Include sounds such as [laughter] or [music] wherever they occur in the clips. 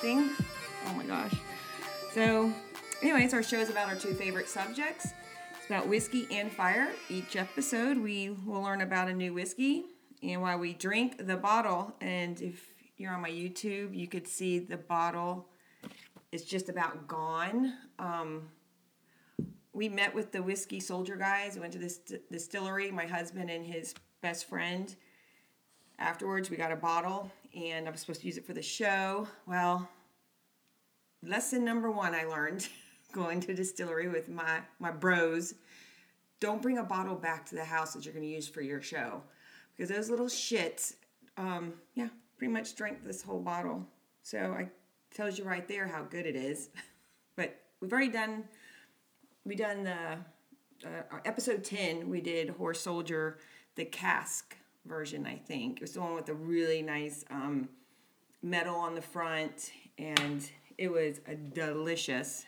Oh my gosh. So, anyways, our show is about our two favorite subjects. It's about whiskey and fire. Each episode, we will learn about a new whiskey and why we drink the bottle. And if you're on my YouTube, you could see the bottle is just about gone. Um, we met with the whiskey soldier guys. We went to this distillery. My husband and his best friend. Afterwards, we got a bottle, and I was supposed to use it for the show. Well, lesson number one I learned [laughs] going to distillery with my my bros: don't bring a bottle back to the house that you're going to use for your show, because those little shits, um, yeah, pretty much drank this whole bottle. So I tells you right there how good it is. [laughs] but we've already done we done the uh, episode 10 we did horse soldier the cask version i think. It was the one with the really nice um, metal on the front and it was delicious.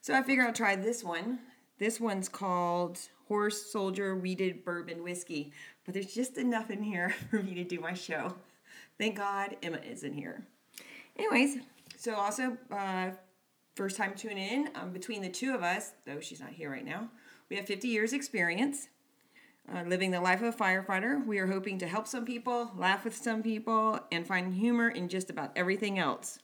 So i figured i'll try this one. This one's called horse soldier Wheated bourbon whiskey but there's just enough in here [laughs] for me to do my show. Thank god emma isn't here. Anyways so also uh, first time tuning in, um, between the two of us, though she's not here right now, we have 50 years experience uh, living the life of a firefighter. We are hoping to help some people, laugh with some people, and find humor in just about everything else.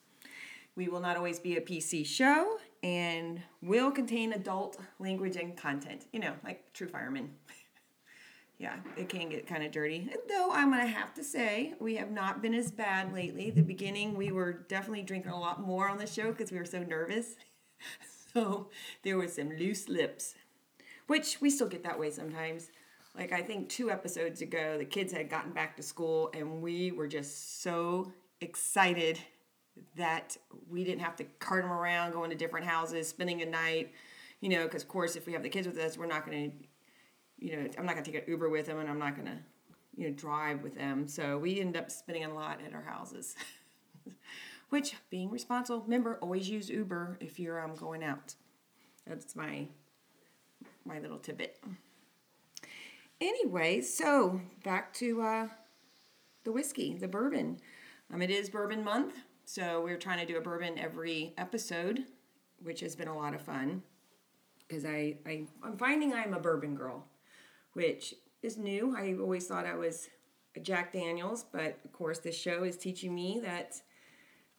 We will not always be a PC show and will contain adult language and content, you know, like true firemen. [laughs] yeah, it can get kind of dirty. Though I'm going to have to say, we have not been as bad lately. The beginning, we were definitely drinking a lot more on the show because we were so nervous. [laughs] so there was some loose lips, which we still get that way sometimes. Like I think two episodes ago, the kids had gotten back to school, and we were just so excited that we didn't have to cart them around, going to different houses, spending a night. You know, because of course, if we have the kids with us, we're not going to you know, I'm not gonna take an Uber with them, and I'm not gonna, you know, drive with them. So we end up spending a lot at our houses. [laughs] Which, being responsible, remember, always use Uber if you're um, going out. That's my my little tidbit. Anyway, so back to uh, the whiskey, the bourbon. Um, it is bourbon month, so we're trying to do a bourbon every episode, which has been a lot of fun because I, I I'm finding I'm a bourbon girl which is new. I always thought I was a Jack Daniels, but of course, this show is teaching me that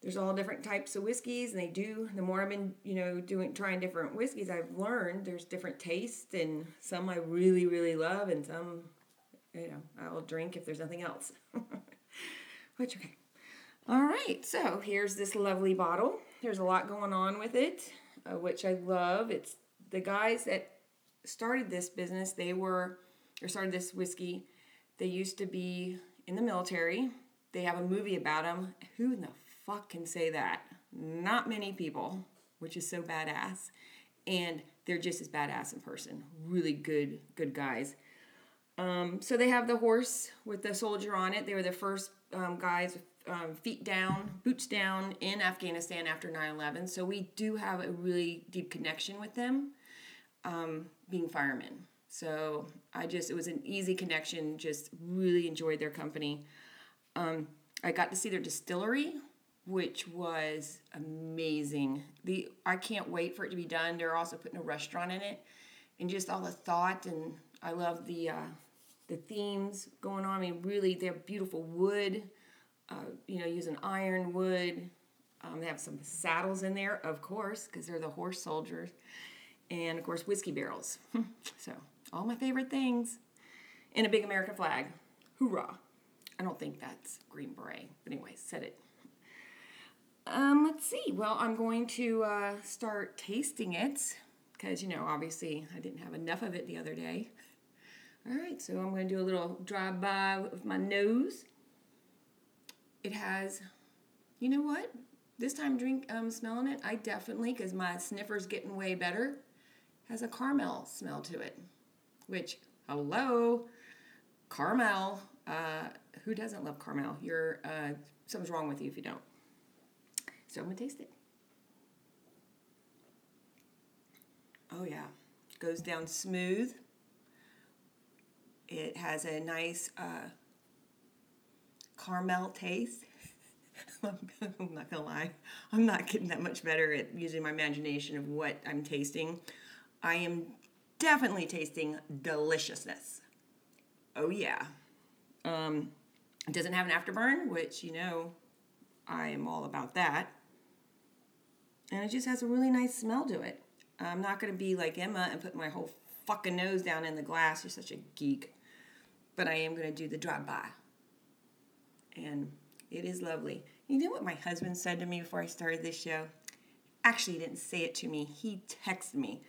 there's all different types of whiskeys, and they do. The more I've been, you know, doing trying different whiskeys, I've learned there's different tastes, and some I really, really love, and some, you know, I'll drink if there's nothing else. [laughs] Which okay. All right, so here's this lovely bottle. There's a lot going on with it, uh, which I love. It's the guys that started this business. They were or started this whiskey. They used to be in the military. They have a movie about them. Who in the fuck can say that? Not many people, which is so badass. And they're just as badass in person. Really good, good guys. Um, so they have the horse with the soldier on it. They were the first um, guys um, feet down, boots down in Afghanistan after 9 11. So we do have a really deep connection with them um, being firemen. So I just, it was an easy connection, just really enjoyed their company. Um, I got to see their distillery, which was amazing. The I can't wait for it to be done. They're also putting a restaurant in it, and just all the thought and I love the uh, the themes going on. I mean, really, they're beautiful wood. Uh, you know, using iron wood. Um, they have some saddles in there, of course, because they're the horse soldiers, and of course, whiskey barrels. [laughs] so all my favorite things, and a big American flag. Hoorah! I don't think that's Green Beret, but anyway, said it. Um, let's see. Well, I'm going to uh, start tasting it because, you know, obviously I didn't have enough of it the other day. All right, so I'm going to do a little drive by with my nose. It has, you know what? This time drink, um, smelling it, I definitely, because my sniffer's getting way better, has a caramel smell to it which, hello, caramel. Uh, who doesn't love caramel? You're uh, something's wrong with you if you don't. So I'm gonna taste it. Oh yeah, goes down smooth. It has a nice uh, caramel taste. [laughs] I'm not gonna lie, I'm not getting that much better at using my imagination of what I'm tasting. I am definitely tasting deliciousness. Oh yeah. Um, it doesn't have an afterburn, which you know I am all about that. And it just has a really nice smell to it. I'm not gonna be like Emma and put my whole fucking nose down in the glass. You're such a geek. But I am gonna do the drive by. And it is lovely. You know what my husband said to me before I started this show? Actually, he didn't say it to me. He texted me.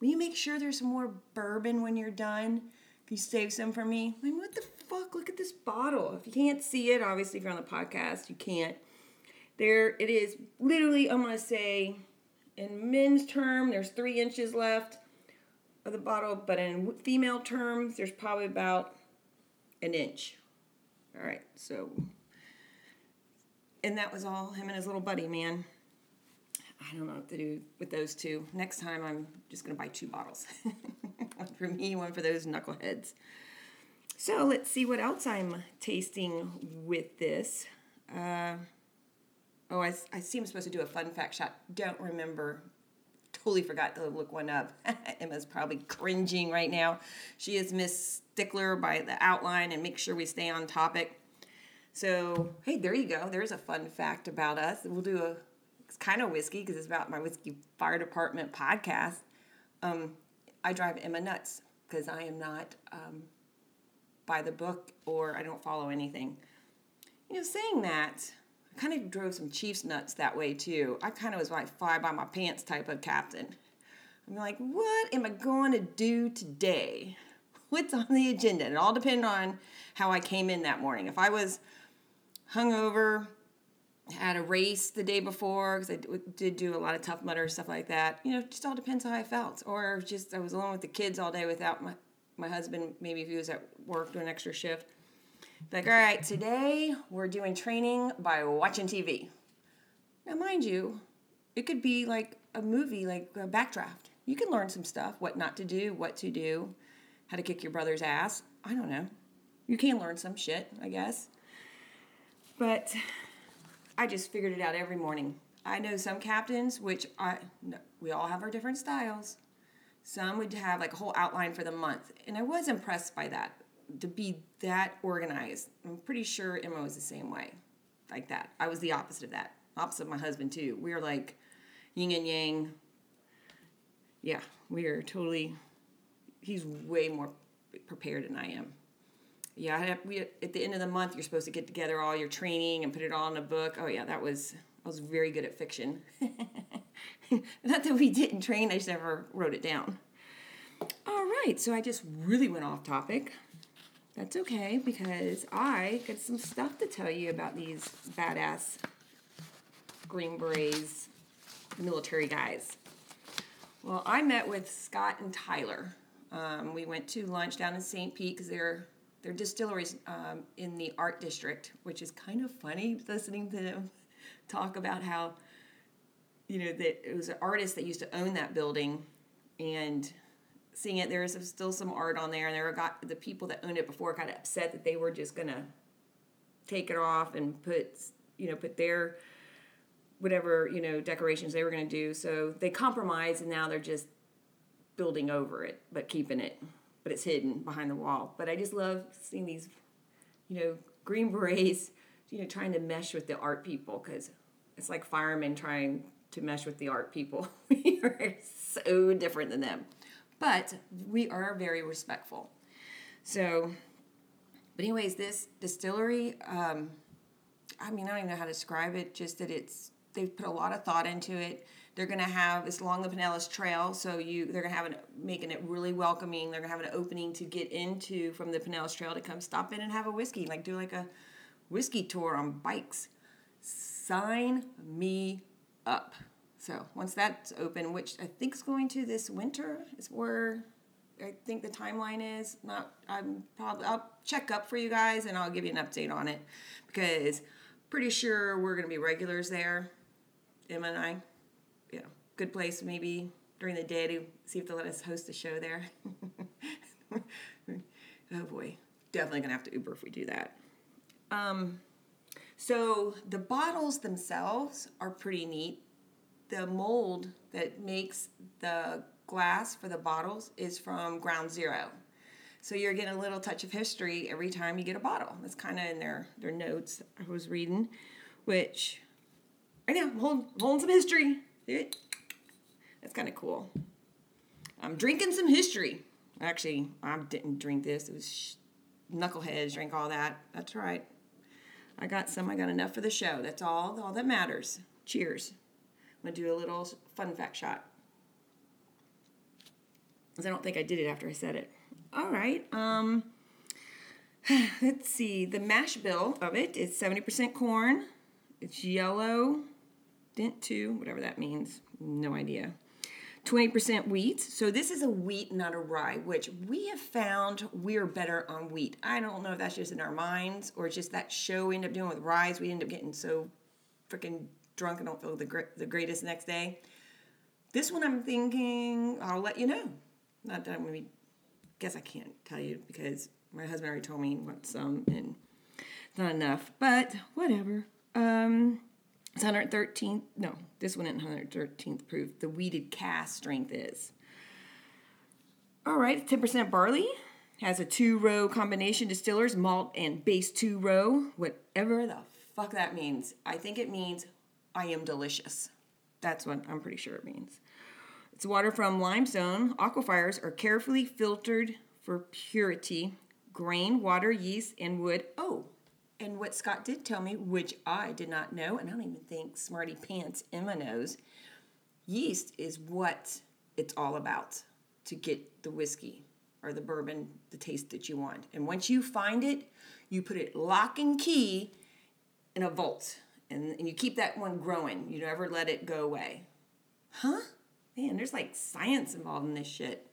Will you make sure there's some more bourbon when you're done? Can you save some for me? I'm like, what the fuck? Look at this bottle. If you can't see it, obviously, if you're on the podcast, you can't. There it is. Literally, I'm to say, in men's term, there's three inches left of the bottle, but in female terms, there's probably about an inch. All right, so and that was all him and his little buddy, man. I don't know what to do with those two. Next time, I'm just gonna buy two bottles. one [laughs] for me, one for those knuckleheads. So let's see what else I'm tasting with this. Uh, oh, I, I see I'm supposed to do a fun fact shot. Don't remember. Totally forgot to look one up. [laughs] Emma's probably cringing right now. She is Miss Stickler by the outline and make sure we stay on topic. So, hey, there you go. There's a fun fact about us. We'll do a, it's kind of whiskey because it's about my whiskey fire department podcast. Um, I drive Emma nuts because I am not um, by the book or I don't follow anything. You know, saying that, I kind of drove some Chiefs nuts that way too. I kind of was like fly by my pants type of captain. I'm like, what am I going to do today? [laughs] What's on the agenda? It all depended on how I came in that morning. If I was hungover, had a race the day before because I did do a lot of Tough Mudder stuff like that. You know, just all depends how I felt. Or just I was alone with the kids all day without my my husband. Maybe if he was at work doing extra shift. Like, all right, today we're doing training by watching TV. Now, mind you, it could be like a movie, like a backdraft. You can learn some stuff, what not to do, what to do, how to kick your brother's ass. I don't know. You can learn some shit, I guess. But I just figured it out every morning. I know some captains, which I we all have our different styles. Some would have like a whole outline for the month, and I was impressed by that to be that organized. I'm pretty sure Emma was the same way, like that. I was the opposite of that, opposite of my husband too. We are like yin and yang. Yeah, we are totally. He's way more prepared than I am yeah, have, we, at the end of the month, you're supposed to get together all your training and put it all in a book. Oh yeah, that was I was very good at fiction. [laughs] Not that we didn't train, I just never wrote it down. All right, so I just really went off topic. That's okay because I got some stuff to tell you about these badass Green Berets military guys. Well, I met with Scott and Tyler. Um, we went to lunch down in St. Pete because they're their distilleries um, in the art district, which is kind of funny listening to them talk about how, you know, that it was an artist that used to own that building, and seeing it, there is still some art on there, and there got the people that owned it before got upset that they were just gonna take it off and put, you know, put their whatever you know decorations they were to do so they compromised and now they're just building over it but keeping it but it's hidden behind the wall. But I just love seeing these, you know, green berets, you know, trying to mesh with the art people because it's like firemen trying to mesh with the art people. [laughs] we are so different than them, but we are very respectful. So, but anyways, this distillery, um, I mean, I don't even know how to describe it. Just that it's they've put a lot of thought into it. They're to have it's along the Pinellas Trail, so you they're to have an making it really welcoming. They're to have an opening to get into from the Pinellas Trail to come stop in and have a whiskey, like do like a whiskey tour on bikes. Sign me up. So once that's open, which I think is going to this winter, is where I think the timeline is. Not I'm probably I'll check up for you guys and I'll give you an update on it because pretty sure we're gonna be regulars there. Emma and I yeah, good place maybe during the day to see if they'll let us host a show there. [laughs] oh boy, definitely gonna have to Uber if we do that. Um, so the bottles themselves are pretty neat. The mold that makes the glass for the bottles is from Ground Zero. So you're getting a little touch of history every time you get a bottle. That's kind of in their their notes I was reading, which I know, I'm holding, holding some history. That's kind of cool. I'm drinking some history. Actually, I didn't drink this. It was sh- knuckleheads drink all that. That's right. I got some. I got enough for the show. That's all. All that matters. Cheers. I'm gonna do a little fun fact shot. Cause I don't think I did it after I said it. All right. Um. [sighs] Let's see. The mash bill of it is 70% corn. It's yellow, dent two, whatever that means. No idea. 20% wheat. So this is a wheat, not a rye, which we have found we're better on wheat. I don't know if that's just in our minds or just that show we end up doing with rye. We end up getting so freaking drunk and don't feel the, gr- the greatest next day. This one I'm thinking I'll let you know. Not that I'm going to be, guess I can't tell you because my husband already told me he wants some and it's not enough, but whatever. Um, it's 113th. No, this one isn't 113th proof. The wheated cask strength is. All right, 10% barley. Has a two row combination distillers, malt and base two row, whatever the fuck that means. I think it means I am delicious. That's what I'm pretty sure it means. It's water from limestone. Aquifers are carefully filtered for purity. Grain, water, yeast, and wood. Oh, and what Scott did tell me, which I did not know, and I don't even think Smarty Pants Emma knows, yeast is what it's all about to get the whiskey or the bourbon, the taste that you want. And once you find it, you put it lock and key in a vault. And, and you keep that one growing. You never let it go away. Huh? Man, there's like science involved in this shit.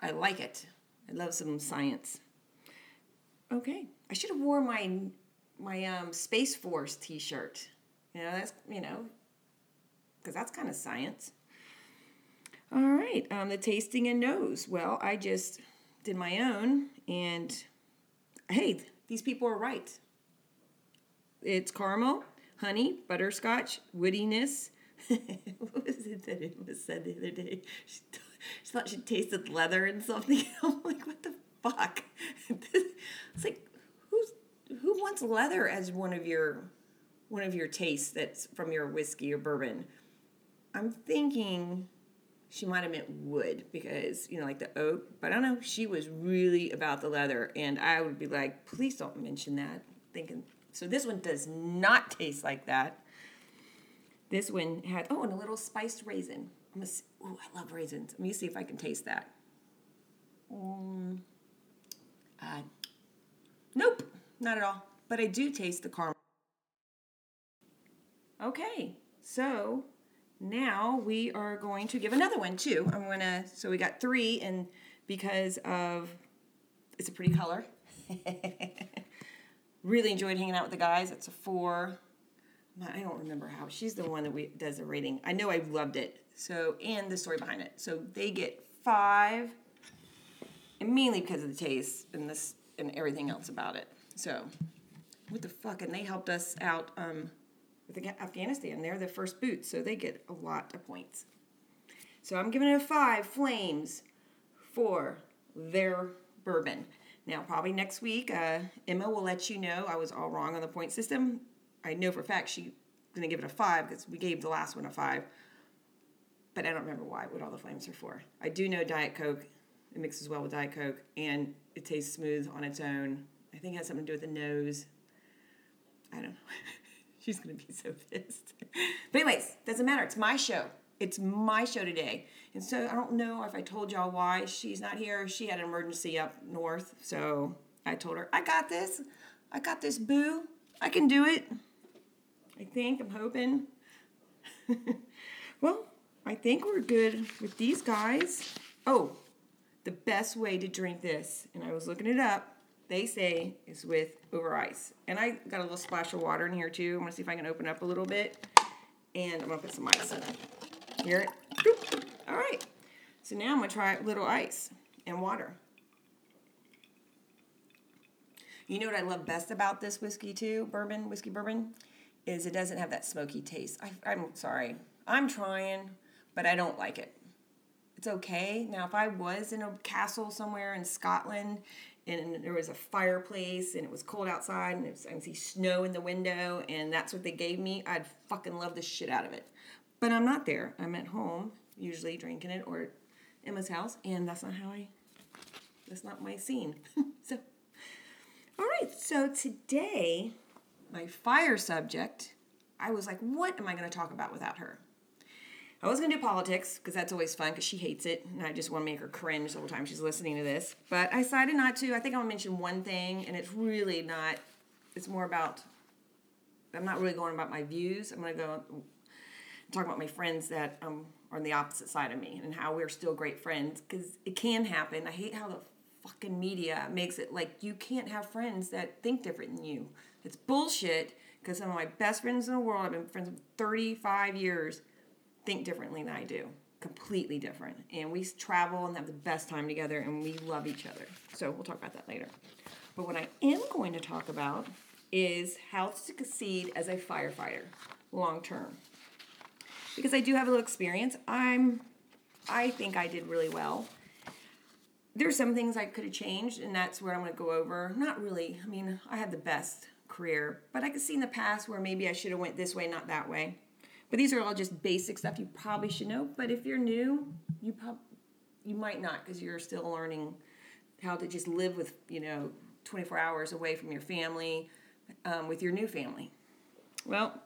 I like it. I love some science. Okay. I should have worn my my um, Space Force T-shirt. You know, that's you know, because that's kind of science. All right, um, the tasting and nose. Well, I just did my own, and hey, these people are right. It's caramel, honey, butterscotch, woodiness. [laughs] what was it that Emma said the other day? She, she thought she tasted leather and something. [laughs] I'm like, what the fuck? [laughs] it's like, who's who wants leather as one of your one of your tastes that's from your whiskey or bourbon? I'm thinking she might have meant wood because you know like the oak but i don't know she was really about the leather and i would be like please don't mention that thinking so this one does not taste like that. This one had oh and a little spiced raisin. I'm gonna see, oh i love raisins. Let me see if i can taste that. Um, uh, nope not at all. But i do taste the caramel. Okay so now we are going to give another one too. I'm gonna, so we got three, and because of it's a pretty color. [laughs] really enjoyed hanging out with the guys. It's a four. I don't remember how. She's the one that we does the rating. I know I loved it. So and the story behind it. So they get five, and mainly because of the taste and this and everything else about it. So what the fuck? And they helped us out. Um, with Afghanistan. They're the first boots, so they get a lot of points. So I'm giving it a five flames for their bourbon. Now, probably next week, uh, Emma will let you know I was all wrong on the point system. I know for a fact she's going to give it a five because we gave the last one a five. But I don't remember why, what all the flames are for. I do know Diet Coke. It mixes well with Diet Coke, and it tastes smooth on its own. I think it has something to do with the nose. I don't know. [laughs] She's gonna be so pissed. But anyways, doesn't matter. It's my show. It's my show today. And so I don't know if I told y'all why she's not here. She had an emergency up north. So I told her, I got this. I got this boo. I can do it. I think. I'm hoping. [laughs] well, I think we're good with these guys. Oh, the best way to drink this, and I was looking it up they say is with over ice. And I got a little splash of water in here too. I'm gonna see if I can open up a little bit. And I'm gonna put some ice in it. Hear it? Boop. All right. So now I'm gonna try a little ice and water. You know what I love best about this whiskey too, bourbon, whiskey bourbon, is it doesn't have that smoky taste. I, I'm sorry. I'm trying, but I don't like it. It's okay. Now, if I was in a castle somewhere in Scotland and there was a fireplace and it was cold outside and was, I can see snow in the window and that's what they gave me, I'd fucking love the shit out of it. But I'm not there. I'm at home, usually drinking it or Emma's house, and that's not how I, that's not my scene. [laughs] so, all right, so today, my fire subject, I was like, what am I going to talk about without her? I was going to do politics because that's always fun because she hates it and I just want to make her cringe the whole time she's listening to this. But I decided not to. I think going to mention one thing and it's really not, it's more about, I'm not really going about my views. I'm going to go talk about my friends that um, are on the opposite side of me and how we're still great friends because it can happen. I hate how the fucking media makes it like you can't have friends that think different than you. It's bullshit because some of my best friends in the world, I've been friends with 35 years, think differently than I do. Completely different. And we travel and have the best time together and we love each other. So we'll talk about that later. But what I am going to talk about is how to succeed as a firefighter long term. Because I do have a little experience. I'm I think I did really well there's some things I could have changed, and that's where I'm going to go over. Not really. I mean, I had the best career, but I could see in the past where maybe I should have went this way, not that way. But these are all just basic stuff you probably should know. But if you're new, you prob- you might not because you're still learning how to just live with you know 24 hours away from your family um, with your new family. Well,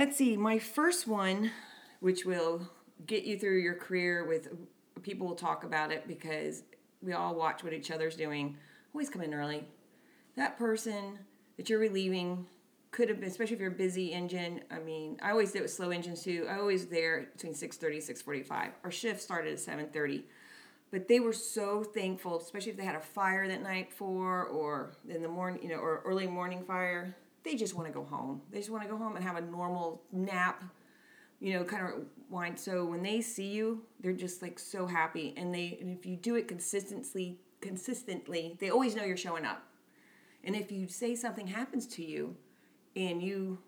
let's see. My first one, which will get you through your career with people will talk about it because we all watch what each other's doing. Always come in early. That person that you're relieving could have been, especially if you're a busy engine. I mean, I always did with slow engines too. I always there between 6:30 6:45. Our shift started at 7:30, but they were so thankful, especially if they had a fire that night before or in the morning, you know, or early morning fire. They just want to go home. They just want to go home and have a normal nap you know, kind of wine. So when they see you, they're just like so happy, and they and if you do it consistently, consistently, they always know you're showing up. And if you say something happens to you, and you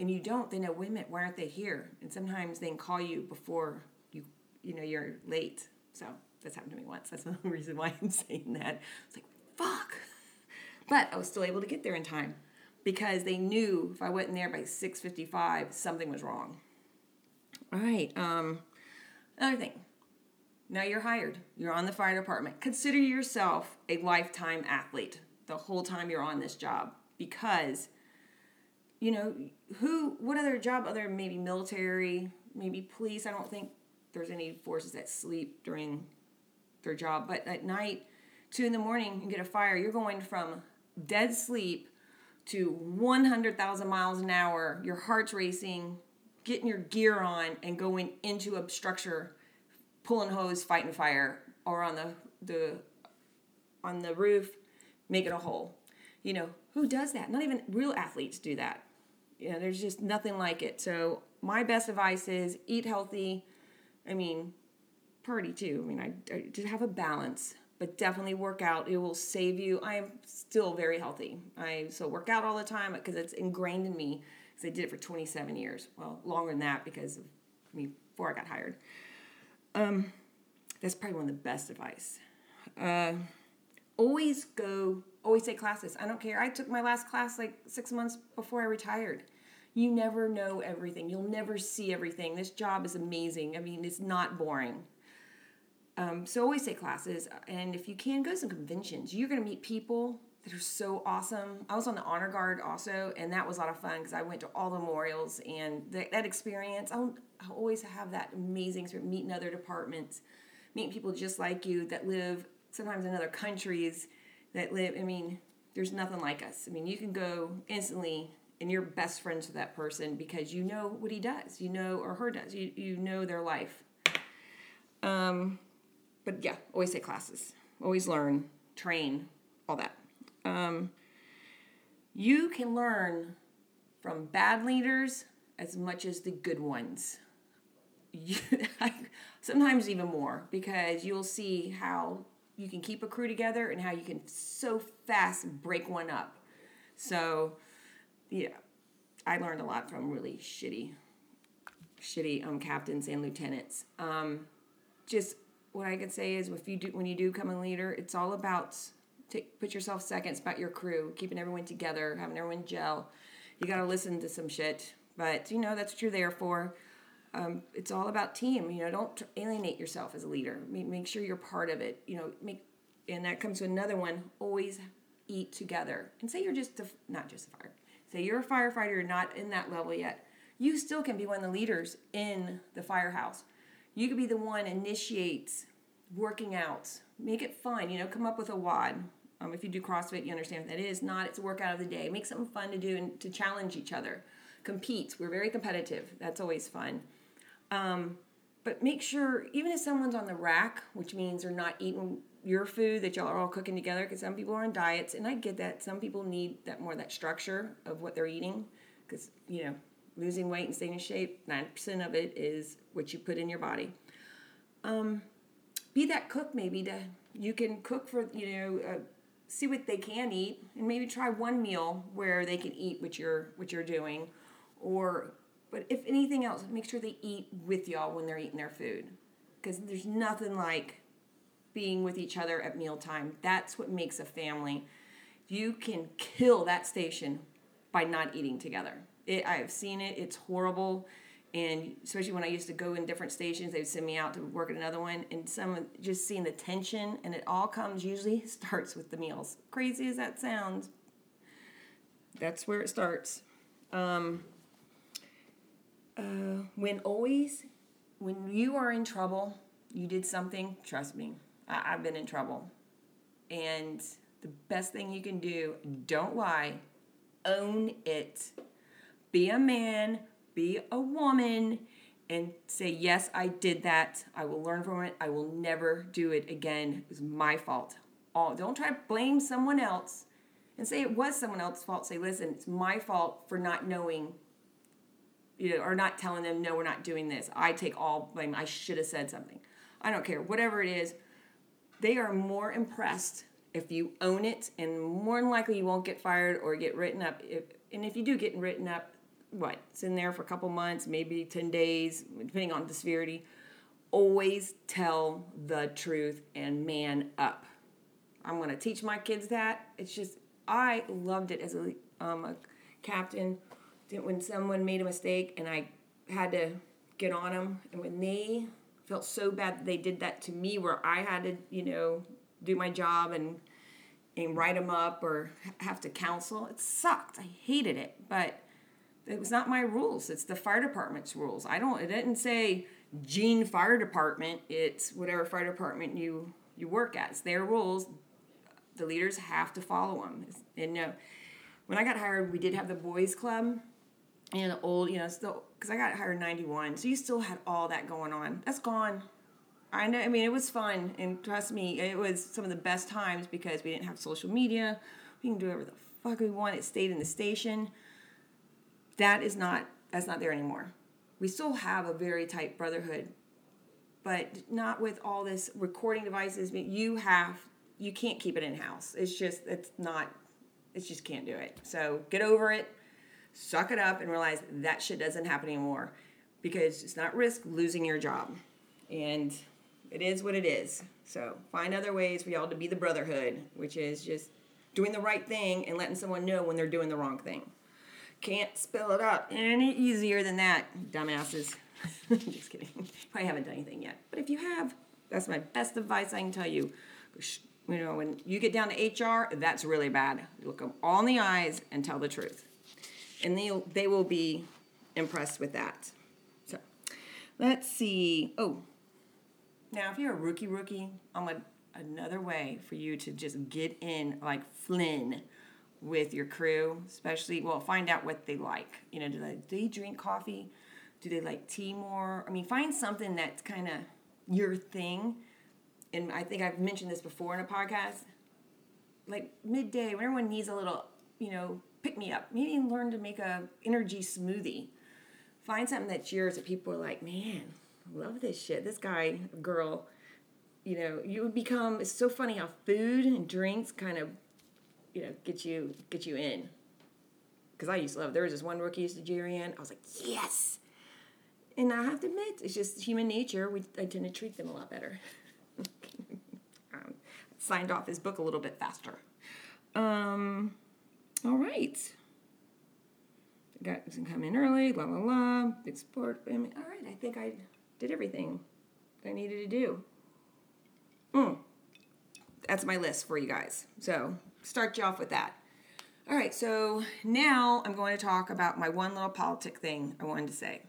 and you don't, they know, wait a minute, why aren't they here? And sometimes they can call you before you you know you're late. So that's happened to me once. That's [laughs] the reason why I'm saying that. It's like fuck, [laughs] but I was still able to get there in time because they knew if I wasn't there by 6:55, something was wrong. All right. Um, another thing. Now you're hired. You're on the fire department. Consider yourself a lifetime athlete the whole time you're on this job because you know who what other job other maybe military maybe police i don't think there's any forces that sleep during their job but at night two in the morning you get a fire you're going from dead sleep to 100000 miles an hour your heart's racing getting your gear on and going into a structure, pulling hose, fighting fire, or on the the on the roof, making a hole. You know, who does that? Not even real athletes do that. You know, there's just nothing like it. So my best advice is eat healthy. I mean, party too. I mean, I, I just have a balance, but definitely work out. It will save you. I am still very healthy. I so work out all the time because it's ingrained in me because I did it for 27 years. Well, longer than that because of me before I got hired. Um, that's probably one of the best advice. Uh, always go, always take classes. I don't care. I took my last class like six months before I retired. You never know everything. You'll never see everything. This job is amazing. I mean, it's not boring. Um, so always take classes, and if you can, go to some conventions. You're going to meet people that are so awesome. I was on the honor guard also, and that was a lot of fun because I went to all the memorials and that, that experience. I'll, I'll always have that amazing experience, meeting other departments, meeting people just like you that live sometimes in other countries that live. I mean, there's nothing like us. I mean, you can go instantly and you're best friends with that person because you know what he does, you know, or her does, you, you know their life. Um, but yeah, always take classes, always learn, train, all that um, you can learn from bad leaders as much as the good ones. you, [laughs] sometimes even more because you'll see how you can keep a crew together and how you can so fast break one up. So, yeah, I learned a lot from really shitty, shitty um, captains and lieutenants. Um, just what I can say is, if you do when you do come a leader, it's all about take put yourself second. It's about your crew, keeping everyone together, having everyone gel. You got to listen to some shit, but you know that's what you're there for. Um, it's all about team. You know, don't alienate yourself as a leader. Make, make sure you're part of it. You know, make and that comes to another one. Always eat together. And say you're just a, not just a fire. Say you're a firefighter. You're not in that level yet. You still can be one of the leaders in the firehouse. You could be the one initiates working out. Make it fun. You know, come up with a WOD. Um, if you do CrossFit, you understand what that is. Not it's a workout of the day. Make something fun to do and to challenge each other. Compete. We're very competitive. That's always fun. Um, but make sure, even if someone's on the rack, which means they're not eating your food that y'all are all cooking together, because some people are on diets, and I get that. Some people need that more that structure of what they're eating, because you know, losing weight and staying in shape, ninety percent of it is what you put in your body. Um, be that cook maybe to you can cook for you know. Uh, see what they can eat and maybe try one meal where they can eat what you're what you're doing or but if anything else, make sure they eat with y'all when they're eating their food. Because there's nothing like being with each other at mealtime. That's what makes a family. You can kill that station by not eating together. It, I've seen it, it's horrible. And especially when I used to go in different stations, they would send me out to work at another one. And some just seeing the tension, and it all comes usually [laughs] starts with the meals. Crazy as that sounds, that's where it starts. Um, uh, when always, when you are in trouble, you did something, trust me, I, I've been in trouble. And the best thing you can do, don't lie, own it. Be a man, be a woman, and say, Yes, I did that. I will learn from it. I will never do it again. It was my fault. Don't try to blame someone else and say it was someone else's fault. Say, Listen, it's my fault for not knowing you know, or not telling them, no, we're not doing this. I take all blame. I should have said something. I don't care. Whatever it is, they are more impressed if you own it, and more than likely you won't get fired or get written up. If, and if you do get written up, what? It's in there for a couple months, maybe 10 days, depending on the severity. Always tell the truth and man up. I'm going to teach my kids that. It's just, I loved it as a, um, a captain when someone made a mistake and I had to get on them, and when they felt so bad that they did that to me, where I had to, you know, do my job and and write them up or have to counsel, it sucked. I hated it, but it was not my rules. It's the fire department's rules. I don't. It didn't say Gene Fire Department. It's whatever fire department you you work at. It's their rules. The leaders have to follow them. And no, when I got hired, we did have the boys' club and old, you know, still because I got hired in '91, so you still had all that going on. That's gone. I know. I mean, it was fun, and trust me, it was some of the best times because we didn't have social media. We can do whatever the fuck we want. It stayed in the station. That is not. That's not there anymore. We still have a very tight brotherhood, but not with all this recording devices. You have. You can't keep it in house. It's just. It's not. It just can't do it. So get over it suck it up and realize that shit doesn't happen anymore because it's not risk losing your job. And it is what it is. So find other ways for y'all to be the brotherhood, which is just doing the right thing and letting someone know when they're doing the wrong thing. Can't spell it out any easier than that, dumbasses. [laughs] just kidding. Probably haven't done anything yet. But if you have, that's my best advice I can tell you. You know, when you get down to HR, that's really bad. Look them all in the eyes and tell the truth and they they will be impressed with that. So, let's see. Oh, now if you're a rookie rookie, I'm a, another way for you to just get in like Flynn with your crew, especially well, find out what they like. You know, do they, do they drink coffee? Do they like tea more? I mean, find something that's kind of your thing. And I think I've mentioned this before in a podcast. Like midday, when everyone needs a little, you know, pick me up. Maybe learn to make a energy smoothie. Find something that's yours that people are like, man, love this shit. This guy, girl, you know, you would become. It's so funny how food and drinks kind of, you know, get you get you in. Because I used to love. There was this one rookie used to Jerry in. I was like, yes. And I have to admit, it's just human nature. We I tend to treat them a lot better. [laughs] um, signed off his book a little bit faster. Um, all right. Got some come in early, la la la, big support. I mean, all right, I think I did everything I needed to do. Mm. That's my list for you guys. So start you off with that. All right, so now I'm going to talk about my one little politic thing I wanted to say.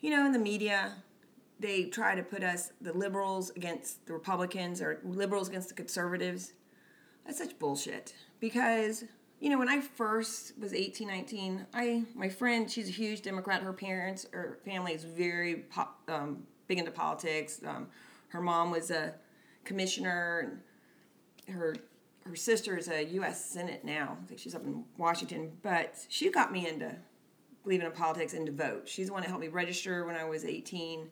You know, in the media, they try to put us, the liberals against the Republicans or liberals against the conservatives. That's such bullshit. Because, you know, when I first was 18, 19, I, my friend, she's a huge Democrat. Her parents, her family is very pop, um, big into politics. Um, her mom was a commissioner, and her her sister is a U.S. Senate now. I think she's up in Washington. But she got me into believing in politics and to vote. She's the one that helped me register when I was 18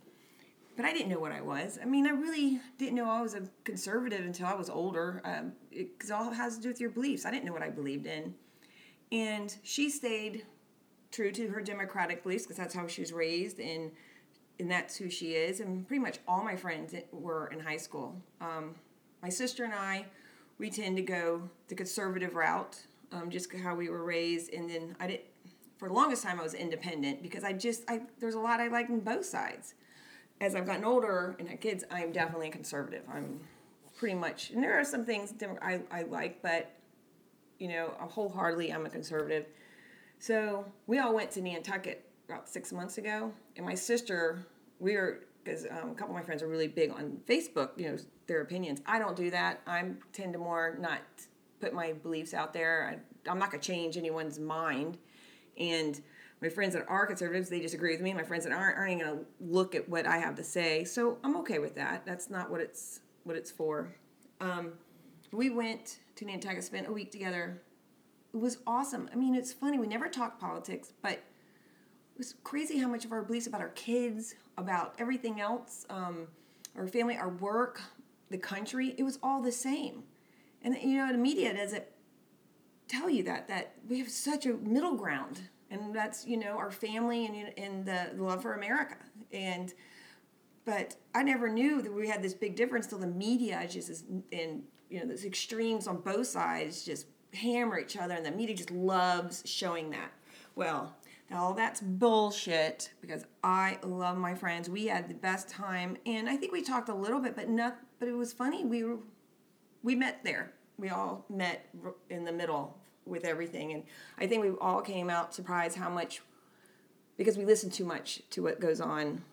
but I didn't know what I was. I mean, I really didn't know I was a conservative until I was older, because um, it, all has to do with your beliefs. I didn't know what I believed in, and she stayed true to her democratic beliefs because that's how she was raised, and and that's who she is. And pretty much all my friends were in high school. Um, my sister and I, we tend to go the conservative route, um, just how we were raised, and then I did. For the longest time, I was independent because I just I there's a lot I like in both sides as I've gotten older and had kids, I'm definitely a conservative. I'm pretty much, and there are some things I, I like, but you know, wholeheartedly, I'm a conservative. So we all went to Nantucket about six months ago, and my sister, we were because um, a couple of my friends are really big on Facebook, you know, their opinions. I don't do that. I tend to more not put my beliefs out there. I, I'm not gonna change anyone's mind, and my friends that are conservatives, they disagree with me. My friends that aren't aren't even gonna look at what I have to say. So I'm okay with that. That's not what it's what it's for. Um, we went to Nantucket, spent a week together. It was awesome. I mean, it's funny. We never talked politics, but it was crazy how much of our beliefs about our kids, about everything else, um, our family, our work, the country, it was all the same. And you know, the media doesn't tell you that that we have such a middle ground. And that's you know our family and and the love for America. And but I never knew that we had this big difference till the media just is and you know those extremes on both sides just hammer each other and the media just loves showing that. Well all that's bullshit because I love my friends we had the best time and I think we talked a little bit but not but it was funny we were we met there we all met in the middle with everything. And I think we all came out surprised how much, because we listen too much to what goes on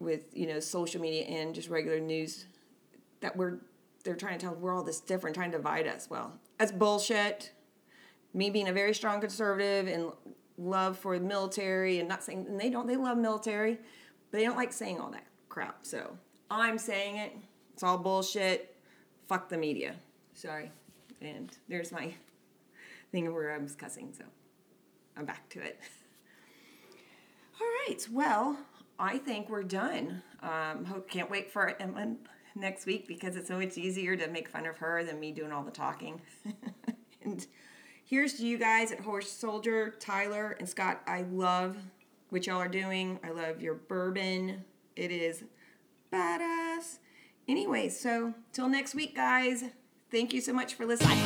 with you know social media and just regular news, that we're they're trying to tell us we're all this different, trying to divide us. Well, that's bullshit. Me being a very strong conservative and love for the military and not saying and they don't they love military, but they don't like saying all that crap. So I'm saying it. It's all bullshit. Fuck the media. Sorry. And there's my [laughs] thing where I was cussing, so I'm back to it. [laughs] All right, well, I think we're done. Um, hope, can't wait for Emma next week because it's so much easier to make fun of her than me doing all the talking. [laughs] and here's to you guys at Horse Soldier, Tyler and Scott. I love what y'all are doing. I love your bourbon. It is badass. Anyway, so till next week, guys. Thank you so much for listening.